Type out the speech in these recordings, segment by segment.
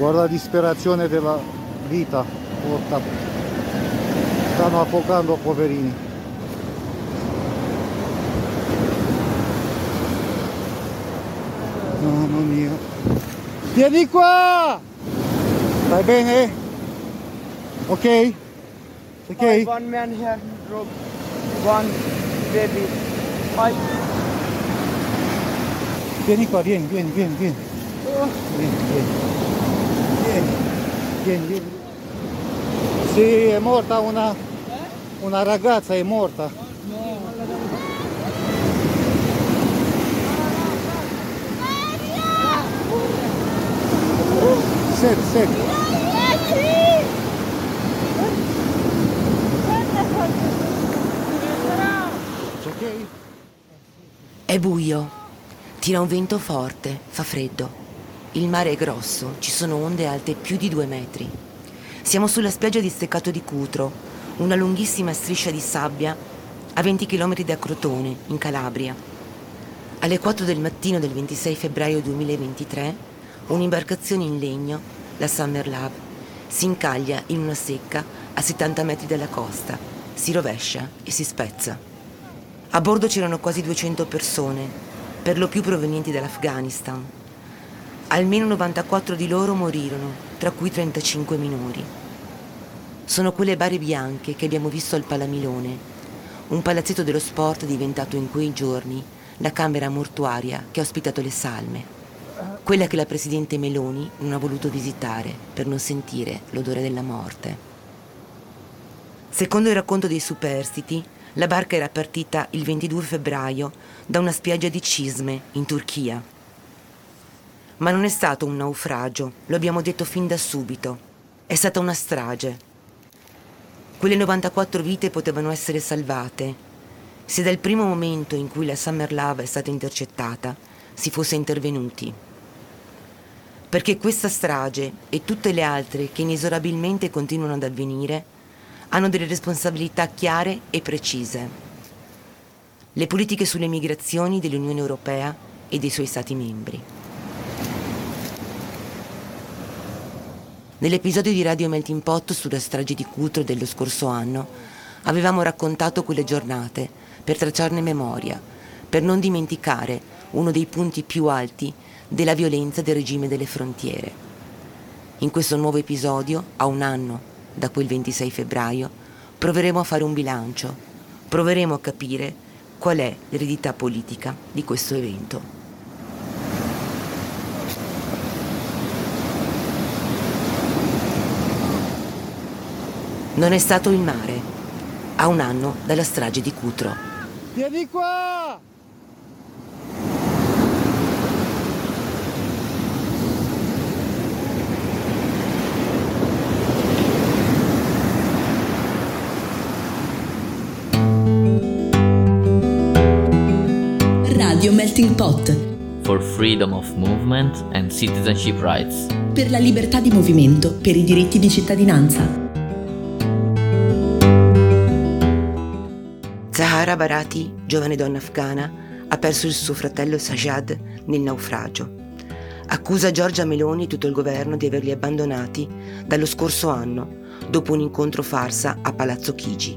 Guarda la disperazione della vita. Porca. Stanno affogando poverini. Mamma mia. Vieni qua! Stai bene? Ok? Ok? One man here drop one baby. I Vieni qua, vieni, vieni, vieni, vieni. Vieni, vieni. Vieni, vieni, vieni. Sì, è morta una, una ragazza, è morta. Senti, senti. È buio, tira un vento forte, fa freddo. Il mare è grosso, ci sono onde alte più di due metri. Siamo sulla spiaggia di Steccato di Cutro, una lunghissima striscia di sabbia a 20 km da Crotone, in Calabria. Alle 4 del mattino del 26 febbraio 2023, un'imbarcazione in legno, la Summer Love, si incaglia in una secca a 70 metri dalla costa, si rovescia e si spezza. A bordo c'erano quasi 200 persone, per lo più provenienti dall'Afghanistan. Almeno 94 di loro morirono, tra cui 35 minori. Sono quelle bare bianche che abbiamo visto al Palamilone, un palazzetto dello sport diventato in quei giorni la camera mortuaria che ha ospitato le salme. Quella che la presidente Meloni non ha voluto visitare per non sentire l'odore della morte. Secondo il racconto dei superstiti, la barca era partita il 22 febbraio da una spiaggia di Cisme, in Turchia. Ma non è stato un naufragio, lo abbiamo detto fin da subito. È stata una strage. Quelle 94 vite potevano essere salvate se dal primo momento in cui la Summer Love è stata intercettata si fosse intervenuti. Perché questa strage e tutte le altre che inesorabilmente continuano ad avvenire hanno delle responsabilità chiare e precise. Le politiche sulle migrazioni dell'Unione Europea e dei suoi Stati membri. Nell'episodio di Radio Melting Pot sulla strage di Cutro dello scorso anno avevamo raccontato quelle giornate per tracciarne memoria, per non dimenticare uno dei punti più alti della violenza del regime delle frontiere. In questo nuovo episodio, a un anno da quel 26 febbraio, proveremo a fare un bilancio, proveremo a capire qual è l'eredità politica di questo evento. Non è stato il mare, a un anno dalla strage di Cutro. Vieni qua! Radio Melting Pot for freedom of movement and citizenship rights. per la libertà di movimento, per i diritti di cittadinanza. Zahara Barati, giovane donna afghana, ha perso il suo fratello Sajad nel naufragio. Accusa Giorgia Meloni e tutto il governo di averli abbandonati dallo scorso anno, dopo un incontro farsa a Palazzo Chigi.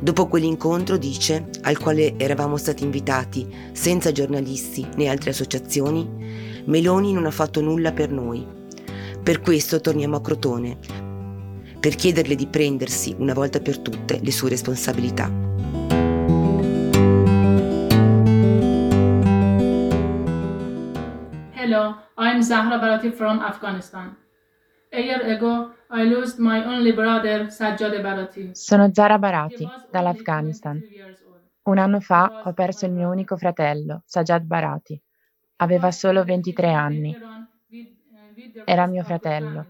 Dopo quell'incontro, dice, al quale eravamo stati invitati senza giornalisti né altre associazioni, Meloni non ha fatto nulla per noi. Per questo torniamo a Crotone, per chiederle di prendersi una volta per tutte le sue responsabilità. Hello, I'm Zahra Barati from Afghanistan. A year ago, I lost my only brother, Sajjad Barati. Sono Zara He Barati, dall'Afghanistan. 22 years old. Un anno fa ho perso il mio unico fratello, Sajad Barati. Aveva solo 23 anni. Era mio fratello.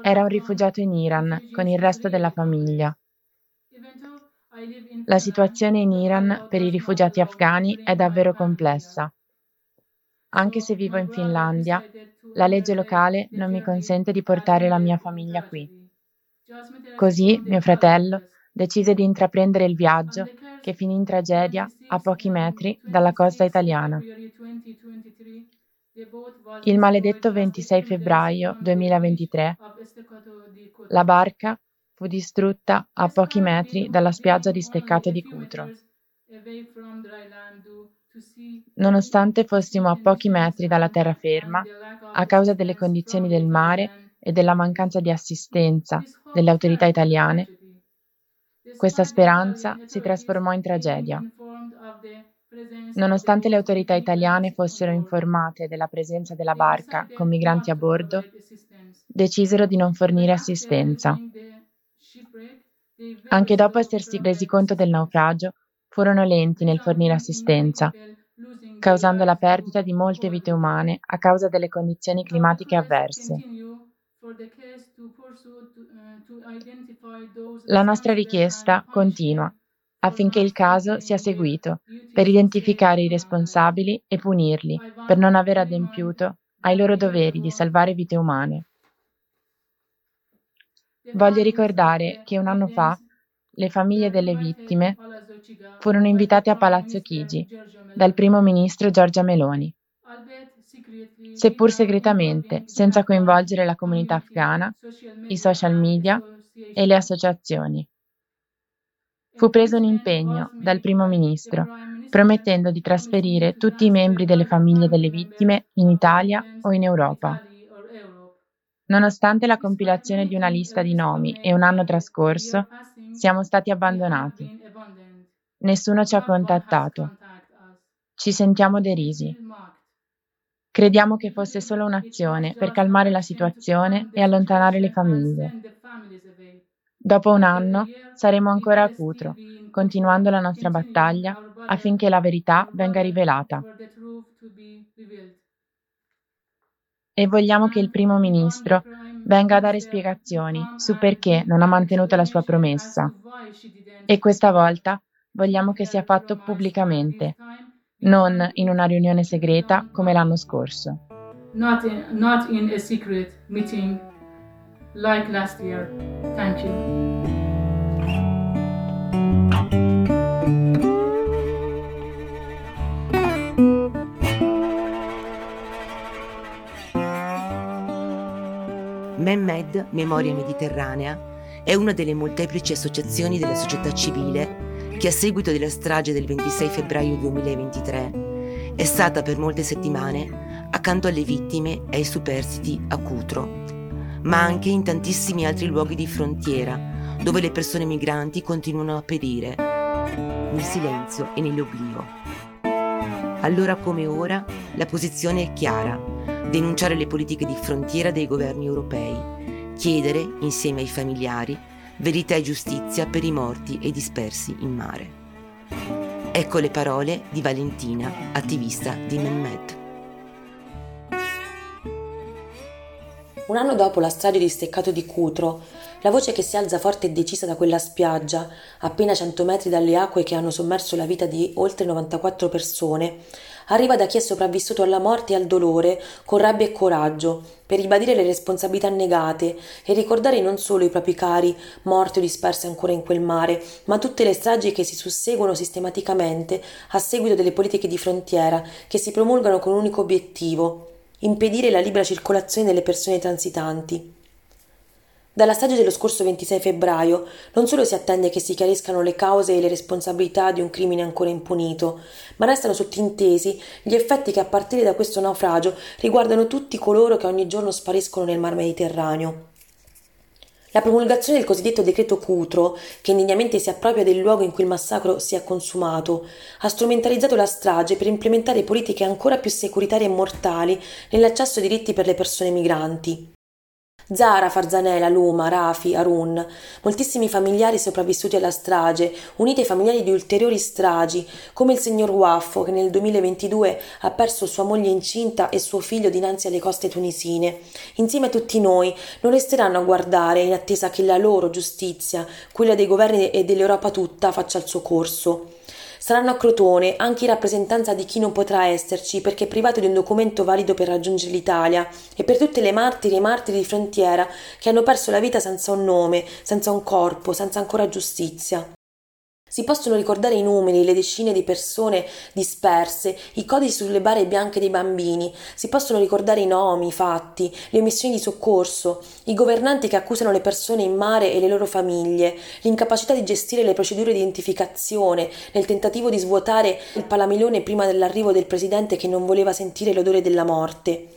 Era un rifugiato in Iran con il resto della famiglia. La situazione in Iran per i rifugiati afghani è davvero complessa. Anche se vivo in Finlandia, la legge locale non mi consente di portare la mia famiglia qui. Così mio fratello decise di intraprendere il viaggio che finì in tragedia a pochi metri dalla costa italiana. Il maledetto 26 febbraio 2023 la barca fu distrutta a pochi metri dalla spiaggia di Steccato di Cutro. Nonostante fossimo a pochi metri dalla terraferma, a causa delle condizioni del mare e della mancanza di assistenza delle autorità italiane, questa speranza si trasformò in tragedia. Nonostante le autorità italiane fossero informate della presenza della barca con migranti a bordo, decisero di non fornire assistenza. Anche dopo essersi resi conto del naufragio, furono lenti nel fornire assistenza, causando la perdita di molte vite umane a causa delle condizioni climatiche avverse. La nostra richiesta continua affinché il caso sia seguito per identificare i responsabili e punirli per non aver adempiuto ai loro doveri di salvare vite umane. Voglio ricordare che un anno fa le famiglie delle vittime furono invitate a Palazzo Chigi dal primo ministro Giorgia Meloni, seppur segretamente, senza coinvolgere la comunità afghana, i social media e le associazioni. Fu preso un impegno dal primo ministro, promettendo di trasferire tutti i membri delle famiglie delle vittime in Italia o in Europa. Nonostante la compilazione di una lista di nomi e un anno trascorso, siamo stati abbandonati. Nessuno ci ha contattato. Ci sentiamo derisi. Crediamo che fosse solo un'azione per calmare la situazione e allontanare le famiglie. Dopo un anno saremo ancora a Cutro, continuando la nostra battaglia affinché la verità venga rivelata e vogliamo che il primo ministro venga a dare spiegazioni su perché non ha mantenuto la sua promessa. E questa volta vogliamo che sia fatto pubblicamente, non in una riunione segreta come l'anno scorso. Not in, not in a secret meeting like last year. Thank you. MEMMED, Memoria Mediterranea, è una delle molteplici associazioni della società civile che a seguito della strage del 26 febbraio 2023 è stata per molte settimane accanto alle vittime e ai superstiti a Cutro, ma anche in tantissimi altri luoghi di frontiera dove le persone migranti continuano a perire nel silenzio e nell'oblio. Allora come ora la posizione è chiara denunciare le politiche di frontiera dei governi europei, chiedere, insieme ai familiari, verità e giustizia per i morti e dispersi in mare. Ecco le parole di Valentina, attivista di Mehmet. Un anno dopo la strage di Steccato di Cutro, la voce che si alza forte e decisa da quella spiaggia, appena 100 metri dalle acque che hanno sommerso la vita di oltre 94 persone, arriva da chi è sopravvissuto alla morte e al dolore con rabbia e coraggio, per ribadire le responsabilità negate e ricordare non solo i propri cari morti o dispersi ancora in quel mare, ma tutte le stragi che si susseguono sistematicamente a seguito delle politiche di frontiera che si promulgano con un unico obiettivo impedire la libera circolazione delle persone transitanti. Dalla strage dello scorso 26 febbraio non solo si attende che si chiariscano le cause e le responsabilità di un crimine ancora impunito, ma restano sottintesi gli effetti che a partire da questo naufragio riguardano tutti coloro che ogni giorno spariscono nel mar Mediterraneo. La promulgazione del cosiddetto decreto Cutro, che indegnamente si appropria del luogo in cui il massacro si è consumato, ha strumentalizzato la strage per implementare politiche ancora più securitarie e mortali nell'accesso ai diritti per le persone migranti. Zara, Farzanella, Luma, Rafi, Arun, moltissimi familiari sopravvissuti alla strage, uniti ai familiari di ulteriori stragi, come il signor Waffo che nel 2022 ha perso sua moglie incinta e suo figlio dinanzi alle coste tunisine. Insieme a tutti noi non resteranno a guardare in attesa che la loro giustizia, quella dei governi e dell'Europa tutta, faccia il suo corso. Saranno a Crotone anche in rappresentanza di chi non potrà esserci perché è privato di un documento valido per raggiungere l'Italia e per tutte le martiri e martiri di frontiera che hanno perso la vita senza un nome, senza un corpo, senza ancora giustizia. Si possono ricordare i numeri, le decine di persone disperse, i codici sulle bare bianche dei bambini, si possono ricordare i nomi, i fatti, le missioni di soccorso, i governanti che accusano le persone in mare e le loro famiglie, l'incapacità di gestire le procedure di identificazione nel tentativo di svuotare il palamilone prima dell'arrivo del presidente che non voleva sentire l'odore della morte.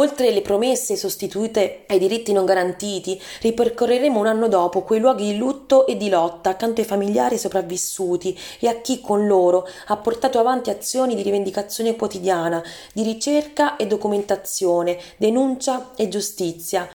Oltre le promesse sostituite ai diritti non garantiti, ripercorreremo un anno dopo quei luoghi di lutto e di lotta accanto ai familiari sopravvissuti e a chi con loro ha portato avanti azioni di rivendicazione quotidiana, di ricerca e documentazione, denuncia e giustizia.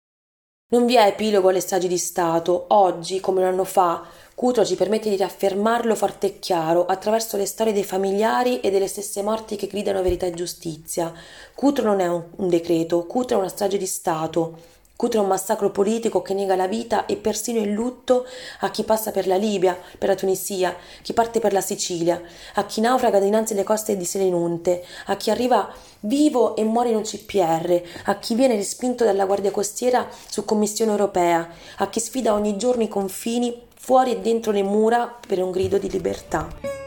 Non vi è epilogo alle stragi di Stato, oggi come un anno fa, Cutro ci permette di riaffermarlo forte e chiaro attraverso le storie dei familiari e delle stesse morti che gridano verità e giustizia. Cutro non è un, decreto, Cutro è una strage di Stato. È un massacro politico che nega la vita e persino il lutto a chi passa per la Libia, per la Tunisia, chi parte per la Sicilia, a chi naufraga dinanzi alle coste di Selinunte, a chi arriva vivo e muore in un CPR, a chi viene respinto dalla Guardia Costiera su commissione europea, a chi sfida ogni giorno i confini fuori e dentro le mura per un grido di libertà.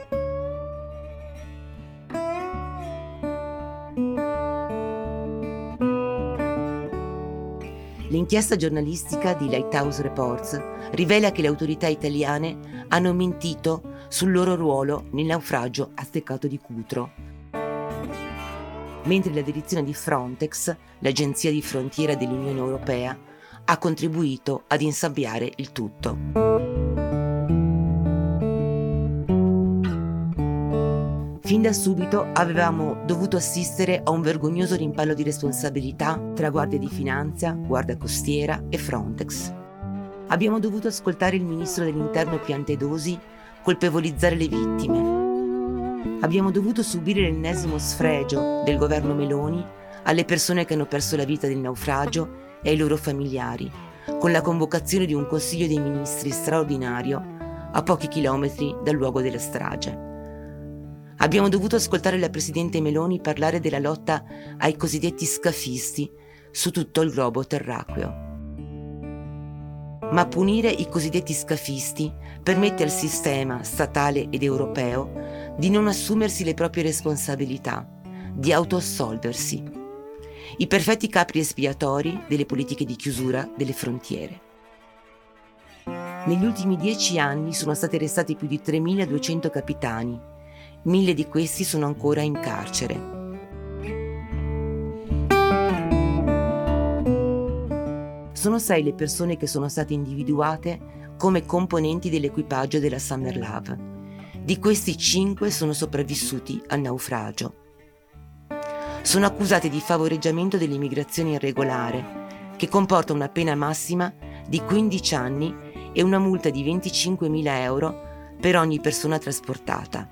L'inchiesta giornalistica di Lighthouse Reports rivela che le autorità italiane hanno mentito sul loro ruolo nel naufragio a Steccato di Cutro, mentre la direzione di Frontex, l'agenzia di frontiera dell'Unione Europea, ha contribuito ad insabbiare il tutto. Fin da subito avevamo dovuto assistere a un vergognoso rimpallo di responsabilità tra Guardia di Finanza, Guardia Costiera e Frontex. Abbiamo dovuto ascoltare il ministro dell'Interno Piantedosi colpevolizzare le vittime. Abbiamo dovuto subire l'ennesimo sfregio del governo Meloni alle persone che hanno perso la vita nel naufragio e ai loro familiari, con la convocazione di un Consiglio dei Ministri straordinario a pochi chilometri dal luogo della strage. Abbiamo dovuto ascoltare la Presidente Meloni parlare della lotta ai cosiddetti scafisti su tutto il globo terracqueo. Ma punire i cosiddetti scafisti permette al sistema statale ed europeo di non assumersi le proprie responsabilità, di autoassolversi i perfetti capri espiatori delle politiche di chiusura delle frontiere. Negli ultimi dieci anni sono stati arrestati più di 3.200 capitani, mille di questi sono ancora in carcere. Sono sei le persone che sono state individuate come componenti dell'equipaggio della Summer Love. Di questi cinque sono sopravvissuti al naufragio sono accusati di favoreggiamento dell'immigrazione irregolare, che comporta una pena massima di 15 anni e una multa di 25.000 euro per ogni persona trasportata,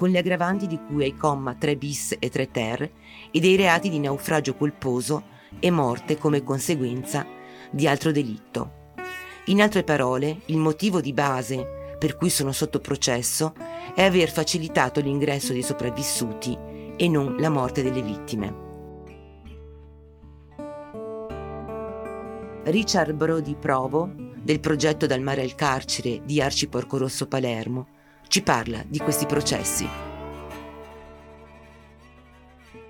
con le aggravanti di cui ai comma 3 bis e 3 ter e dei reati di naufragio colposo e morte come conseguenza di altro delitto. In altre parole, il motivo di base per cui sono sotto processo è aver facilitato l'ingresso dei sopravvissuti e non la morte delle vittime. Richard Brody Provo, del progetto Dal mare al carcere di Arci Porco Rosso Palermo, ci parla di questi processi.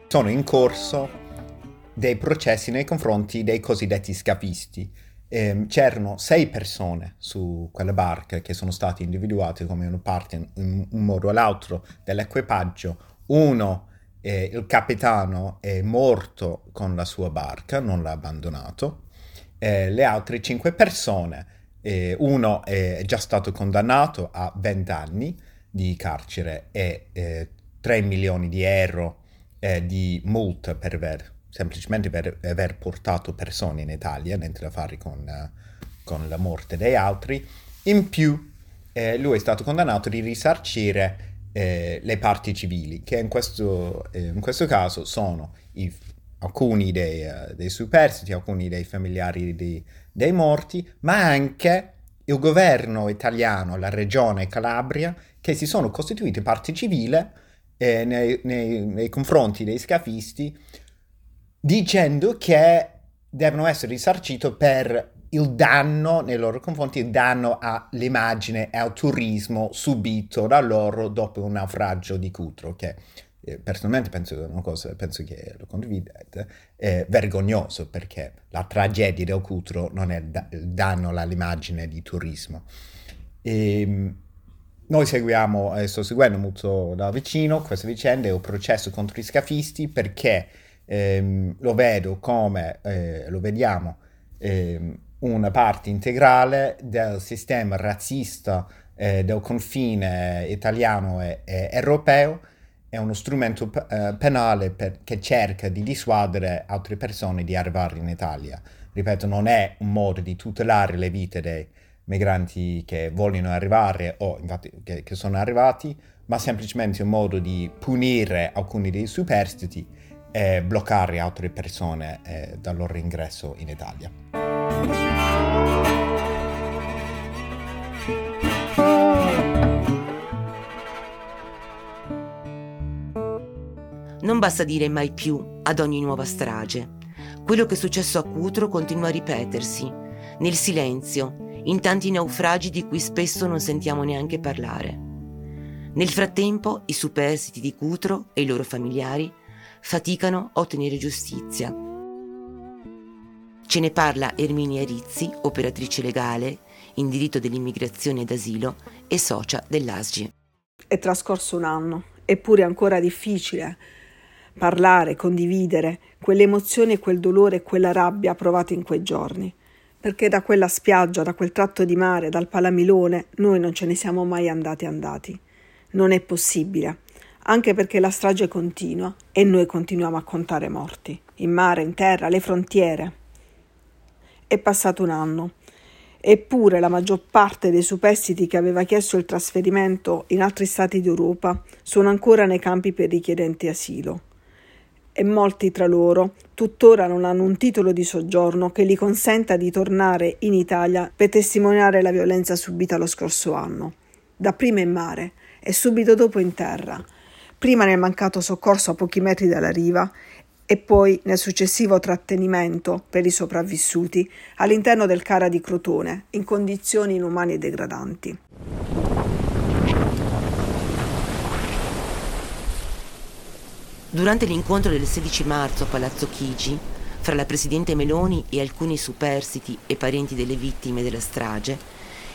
Sono in corso dei processi nei confronti dei cosiddetti scafisti. Eh, c'erano sei persone su quella barca che sono state individuate come una parte in un modo o l'altro dell'equipaggio. Uno eh, il capitano è morto con la sua barca, non l'ha abbandonato. Eh, le altre cinque persone, eh, uno è già stato condannato a 20 anni di carcere e 3 eh, milioni di euro eh, di multa per aver, semplicemente per aver portato persone in Italia, niente da fare con, eh, con la morte degli altri. In più, lui è stato condannato di risarcire eh, le parti civili, che in questo, eh, in questo caso sono i, alcuni dei, uh, dei, superstiti, alcuni dei familiari di, dei morti, ma anche il governo italiano, la regione Calabria, che si sono costituiti parte civile eh, nei, nei, nei confronti dei scafisti, dicendo che devono essere risarciti per il danno nei loro confronti, il danno all'immagine e al turismo subito da loro dopo un naufragio di Cutro, che personalmente penso cosa, penso che lo condividete, è vergognoso perché la tragedia del Cutro non è da- danno all'immagine di turismo. E, ehm, noi seguiamo, eh, sto seguendo molto da vicino questa vicenda e il processo contro i scafisti perché ehm, lo vedo come, eh, lo vediamo, ehm, una parte integrale del sistema razzista eh, del confine italiano e, e, europeo, è uno strumento eh, penale per, che cerca di dissuadere altre persone di arrivare in Italia. Ripeto, non è un modo di tutelare le vite dei migranti che vogliono arrivare o infatti che, che sono arrivati, ma semplicemente un modo di punire alcuni dei superstiti e bloccare altre persone eh, dal loro ingresso in Italia. Non basta dire mai più ad ogni nuova strage. Quello che è successo a Cutro continua a ripetersi, nel silenzio, in tanti naufragi di cui spesso non sentiamo neanche parlare. Nel frattempo i superstiti di Cutro e i loro familiari faticano a ottenere giustizia. Ce ne parla Erminia Rizzi, operatrice legale in diritto dell'immigrazione ed asilo e socia dell'ASGI. È trascorso un anno, eppure è ancora difficile parlare, condividere quelle emozioni e quel dolore e quella rabbia provate in quei giorni perché da quella spiaggia, da quel tratto di mare, dal Palamilone, noi non ce ne siamo mai andati andati. Non è possibile, anche perché la strage continua e noi continuiamo a contare morti, in mare, in terra, le frontiere. È passato un anno, eppure la maggior parte dei superstiti che aveva chiesto il trasferimento in altri stati d'Europa sono ancora nei campi per richiedenti asilo e molti tra loro. Tuttora non hanno un titolo di soggiorno che gli consenta di tornare in Italia per testimoniare la violenza subita lo scorso anno, dapprima in mare e subito dopo in terra, prima nel mancato soccorso a pochi metri dalla riva e poi nel successivo trattenimento per i sopravvissuti all'interno del Cara di Crotone in condizioni inumane e degradanti. Durante l'incontro del 16 marzo a Palazzo Chigi, fra la Presidente Meloni e alcuni superstiti e parenti delle vittime della strage,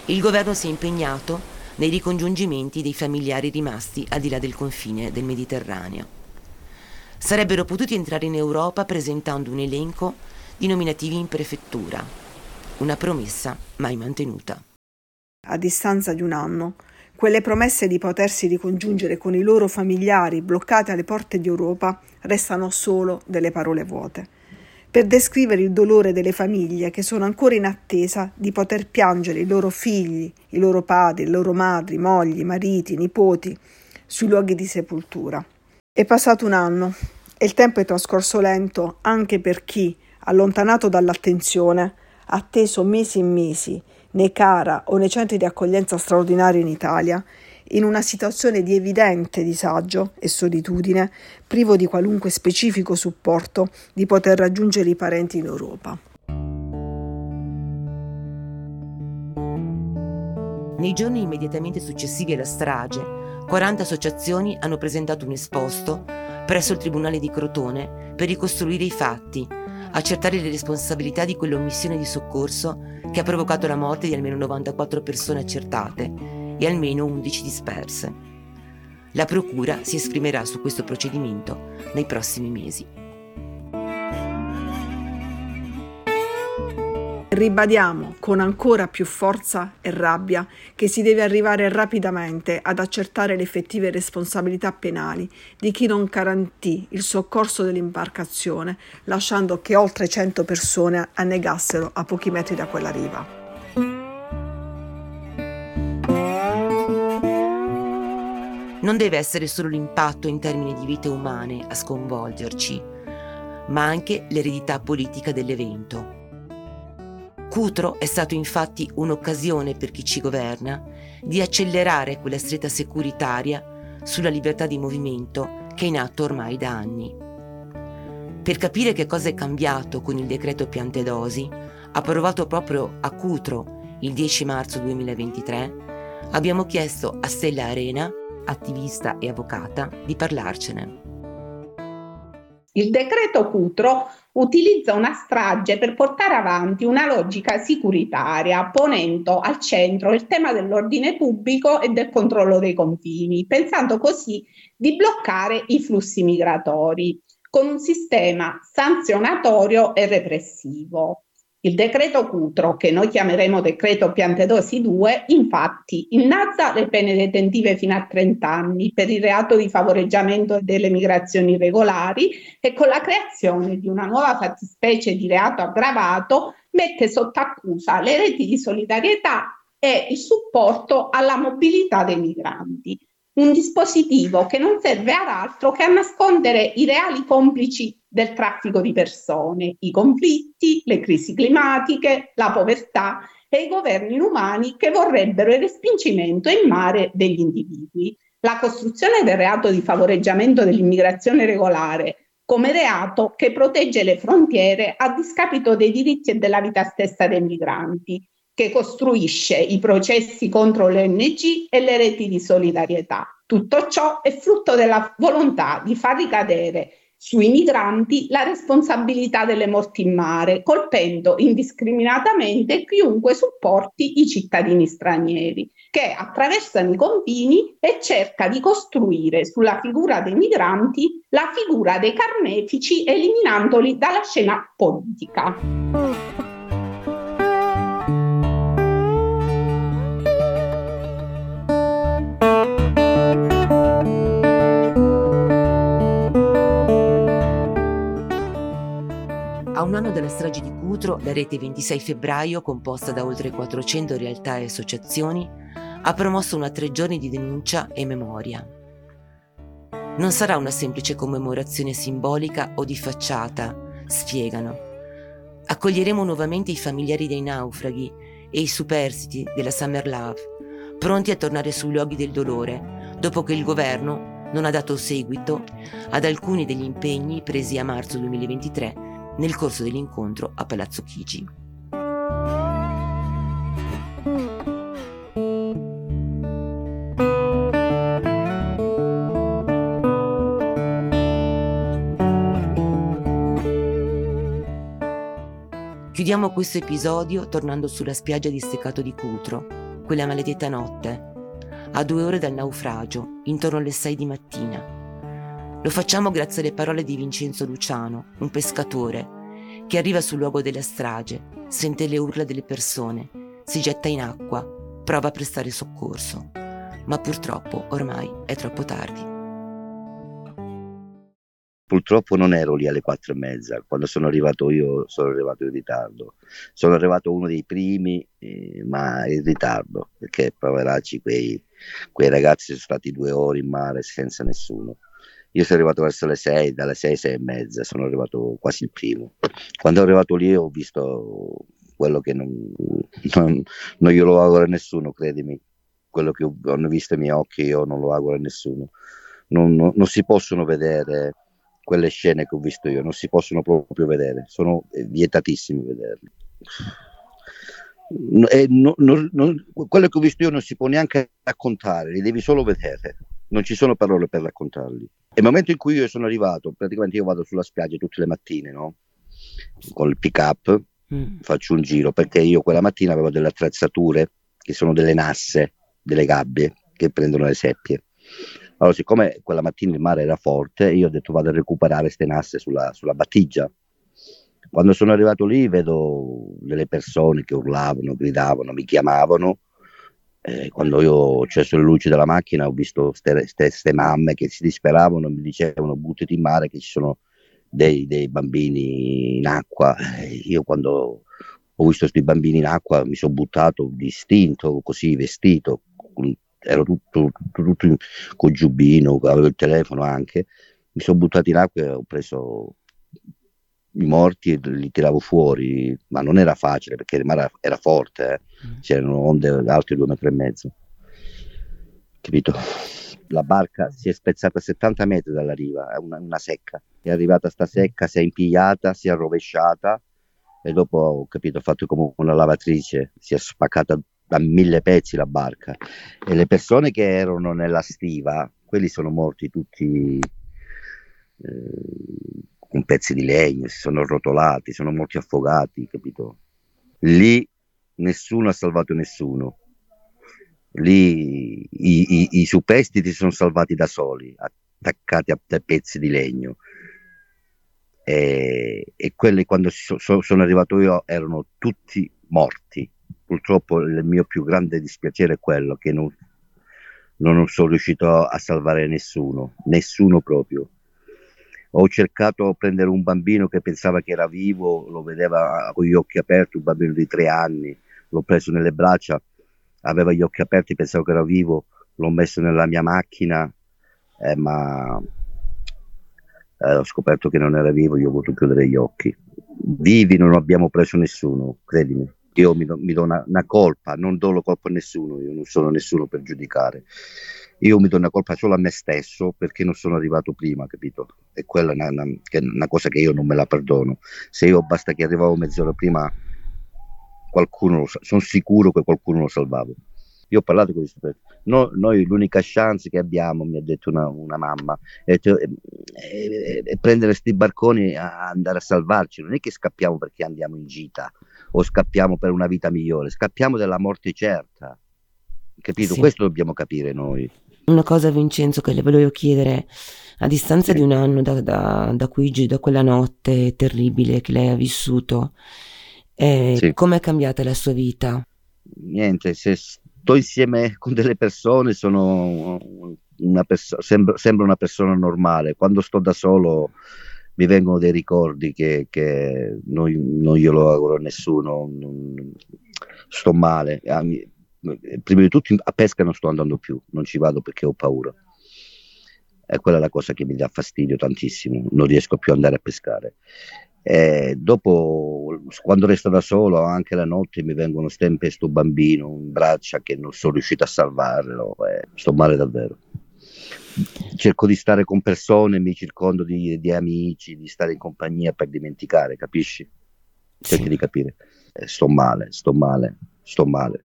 il governo si è impegnato nei ricongiungimenti dei familiari rimasti al di là del confine del Mediterraneo. Sarebbero potuti entrare in Europa presentando un elenco di nominativi in prefettura, una promessa mai mantenuta. A distanza di un anno, quelle promesse di potersi ricongiungere con i loro familiari bloccati alle porte d'Europa restano solo delle parole vuote. Per descrivere il dolore delle famiglie che sono ancora in attesa di poter piangere i loro figli, i loro padri, le loro madri, mogli, mariti, nipoti sui luoghi di sepoltura. È passato un anno e il tempo è trascorso lento anche per chi, allontanato dall'attenzione, ha atteso mesi e mesi nei CARA o nei centri di accoglienza straordinaria in Italia, in una situazione di evidente disagio e solitudine, privo di qualunque specifico supporto di poter raggiungere i parenti in Europa. Nei giorni immediatamente successivi alla strage, 40 associazioni hanno presentato un esposto presso il Tribunale di Crotone per ricostruire i fatti, accertare le responsabilità di quell'omissione di soccorso che ha provocato la morte di almeno 94 persone accertate e almeno 11 disperse. La Procura si esprimerà su questo procedimento nei prossimi mesi. Ribadiamo con ancora più forza e rabbia che si deve arrivare rapidamente ad accertare le effettive responsabilità penali di chi non garantì il soccorso dell'imbarcazione, lasciando che oltre 100 persone annegassero a pochi metri da quella riva. Non deve essere solo l'impatto in termini di vite umane a sconvolgerci, ma anche l'eredità politica dell'evento. Cutro è stato infatti un'occasione per chi ci governa di accelerare quella stretta securitaria sulla libertà di movimento che è in atto ormai da anni. Per capire che cosa è cambiato con il decreto Piantedosi, approvato proprio a Cutro il 10 marzo 2023, abbiamo chiesto a Stella Arena, attivista e avvocata, di parlarcene. Il decreto Cutro utilizza una strage per portare avanti una logica sicuritaria, ponendo al centro il tema dell'ordine pubblico e del controllo dei confini, pensando così di bloccare i flussi migratori con un sistema sanzionatorio e repressivo. Il decreto Cutro, che noi chiameremo decreto Piantedosi 2, infatti innalza le pene detentive fino a 30 anni per il reato di favoreggiamento delle migrazioni irregolari e con la creazione di una nuova fattispecie di reato aggravato mette sotto accusa le reti di solidarietà e il supporto alla mobilità dei migranti. Un dispositivo che non serve ad altro che a nascondere i reali complici del traffico di persone, i conflitti, le crisi climatiche, la povertà e i governi inumani che vorrebbero il respingimento in mare degli individui. La costruzione del reato di favoreggiamento dell'immigrazione regolare come reato che protegge le frontiere a discapito dei diritti e della vita stessa dei migranti che costruisce i processi contro le ONG e le reti di solidarietà. Tutto ciò è frutto della volontà di far ricadere sui migranti la responsabilità delle morti in mare, colpendo indiscriminatamente chiunque supporti i cittadini stranieri, che attraversano i confini e cerca di costruire sulla figura dei migranti la figura dei carnefici, eliminandoli dalla scena politica. Un anno dalla strage di Cutro, la rete 26 febbraio, composta da oltre 400 realtà e associazioni, ha promosso una tre giorni di denuncia e memoria. Non sarà una semplice commemorazione simbolica o di facciata, spiegano. Accoglieremo nuovamente i familiari dei naufraghi e i superstiti della Summer Love, pronti a tornare sui luoghi del dolore, dopo che il governo non ha dato seguito ad alcuni degli impegni presi a marzo 2023 nel corso dell'incontro a Palazzo Chigi. Chiudiamo questo episodio tornando sulla spiaggia di Steccato di Cutro, quella maledetta notte, a due ore dal naufragio, intorno alle sei di mattina. Lo facciamo grazie alle parole di Vincenzo Luciano, un pescatore, che arriva sul luogo della strage, sente le urla delle persone, si getta in acqua, prova a prestare soccorso. Ma purtroppo ormai è troppo tardi. Purtroppo non ero lì alle quattro e mezza, quando sono arrivato io sono arrivato in ritardo. Sono arrivato uno dei primi, eh, ma in ritardo, perché poveracci quei, quei ragazzi sono stati due ore in mare senza nessuno. Io sono arrivato verso le 6, dalle 6, 6 e mezza, sono arrivato quasi il primo. Quando sono arrivato lì ho visto quello che non, non, non glielo auguro a nessuno, credimi. Quello che hanno visto i miei occhi io non lo auguro a nessuno. Non, non, non si possono vedere quelle scene che ho visto io, non si possono proprio vedere, sono vietatissimi vederli. E non, non, quello che ho visto io non si può neanche raccontare, li devi solo vedere, non ci sono parole per raccontarli. E il momento in cui io sono arrivato, praticamente io vado sulla spiaggia tutte le mattine, no? Con il pick up, mm. faccio un giro, perché io quella mattina avevo delle attrezzature che sono delle nasse, delle gabbie che prendono le seppie. Allora, siccome quella mattina il mare era forte, io ho detto vado a recuperare queste nasse sulla, sulla battigia. Quando sono arrivato lì vedo delle persone che urlavano, gridavano, mi chiamavano eh, quando io ho acceso le luci della macchina ho visto queste mamme che si disperavano mi dicevano buttati in mare che ci sono dei, dei bambini in acqua. Eh, io quando ho visto questi bambini in acqua mi sono buttato distinto, così vestito, ero tutto, tutto, tutto con giubbino, avevo il telefono anche, mi sono buttato in acqua e ho preso i morti e li tiravo fuori, ma non era facile perché il mare era forte, eh. Mm. c'erano onde alte due metri e mezzo. Capito? La barca si è spezzata a 70 metri dalla riva, è una, una secca. è arrivata sta secca, si è impigliata, si è rovesciata e dopo ho capito, ho fatto come una lavatrice, si è spaccata da mille pezzi la barca e le persone che erano nella stiva, quelli sono morti tutti eh, con pezzi di legno, si sono rotolati, sono morti affogati, capito? Lì nessuno ha salvato nessuno. Lì i, i, i superstiti sono salvati da soli, attaccati a pezzi di legno e, e quelli quando so, sono arrivato io erano tutti morti. Purtroppo il mio più grande dispiacere è quello che non, non sono riuscito a salvare nessuno, nessuno proprio. Ho cercato di prendere un bambino che pensava che era vivo, lo vedeva con gli occhi aperti, un bambino di tre anni, l'ho preso nelle braccia, aveva gli occhi aperti, pensavo che era vivo, l'ho messo nella mia macchina, eh, ma eh, ho scoperto che non era vivo, io ho voluto chiudere gli occhi. Vivi non abbiamo preso nessuno, credimi. Io mi do, mi do una, una, colpa, non do la colpa a nessuno, io non sono nessuno per giudicare. Io mi do una colpa solo a me stesso perché non sono arrivato prima, capito? E quella è una, una, una cosa che io non me la perdono. Se io basta che arrivavo mezz'ora prima, qualcuno, sono sicuro che qualcuno lo salvavo. Io ho parlato con questi no, noi l'unica chance che abbiamo, mi ha detto una, una mamma, è, è, è, è prendere questi barconi e andare a salvarci. Non è che scappiamo perché andiamo in gita o scappiamo per una vita migliore, scappiamo dalla morte certa. Capito? Sì. Questo dobbiamo capire noi. Una cosa, Vincenzo, che le volevo chiedere, a distanza sì. di un anno da, da, da, qui, da quella notte terribile che lei ha vissuto, eh, sì. come è cambiata la sua vita? Niente, se sto insieme con delle persone, sono una perso- sembra, sembra, una persona normale. Quando sto da solo mi vengono dei ricordi che, che non, non glielo auguro a nessuno. Non, sto male. Prima di tutto a pesca non sto andando più, non ci vado perché ho paura. E quella è la cosa che mi dà fastidio tantissimo, non riesco più ad andare a pescare. E dopo, quando resto da solo, anche la notte mi vengono stempe sto bambino in braccia che non sono riuscito a salvarlo, e sto male davvero. Cerco di stare con persone, mi circondo di, di amici, di stare in compagnia per dimenticare, capisci? Cerchi sì. di capire. Eh, sto male, sto male, sto male.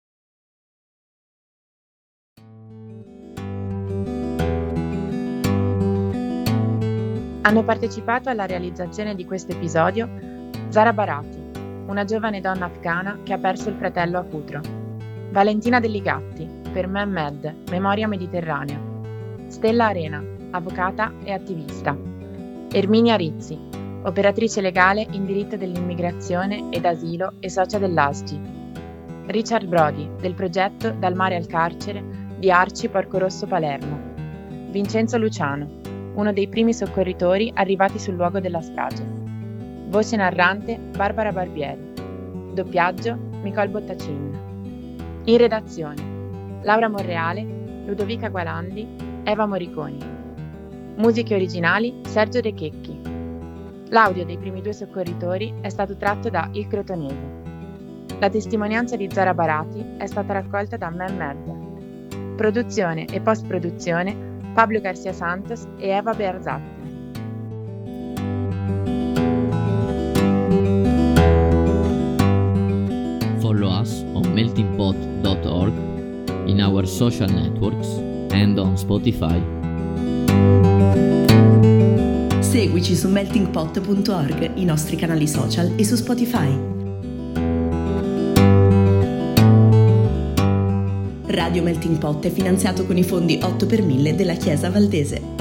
Hanno partecipato alla realizzazione di questo episodio Zara Barati, una giovane donna afghana che ha perso il fratello a Cutro, Valentina Delligatti, per Mehmed, Memoria Mediterranea, Stella Arena, avvocata e attivista, Erminia Rizzi, operatrice legale in diritto dell'immigrazione ed asilo e socia dell'ASGI, Richard Brody, del progetto Dal mare al carcere di Arci Porco Rosso Palermo, Vincenzo Luciano, uno dei primi soccorritori arrivati sul luogo della strage. Voce narrante Barbara Barbieri. Doppiaggio Nicole Bottacin. In redazione Laura Monreale, Ludovica Gualandi, Eva Moriconi. Musiche originali Sergio De Checchi. L'audio dei primi due soccorritori è stato tratto da Il Crotonese. La testimonianza di Zara Barati è stata raccolta da Mem Produzione e post-produzione Pablo García Santos e Eva Berzatti. Follow us on meltingpot.org, in our social networks and on Spotify. Seguici su meltingpot.org, i nostri canali social e su Spotify. Radio Melting Pot è finanziato con i fondi 8 per 1000 della Chiesa Valdese.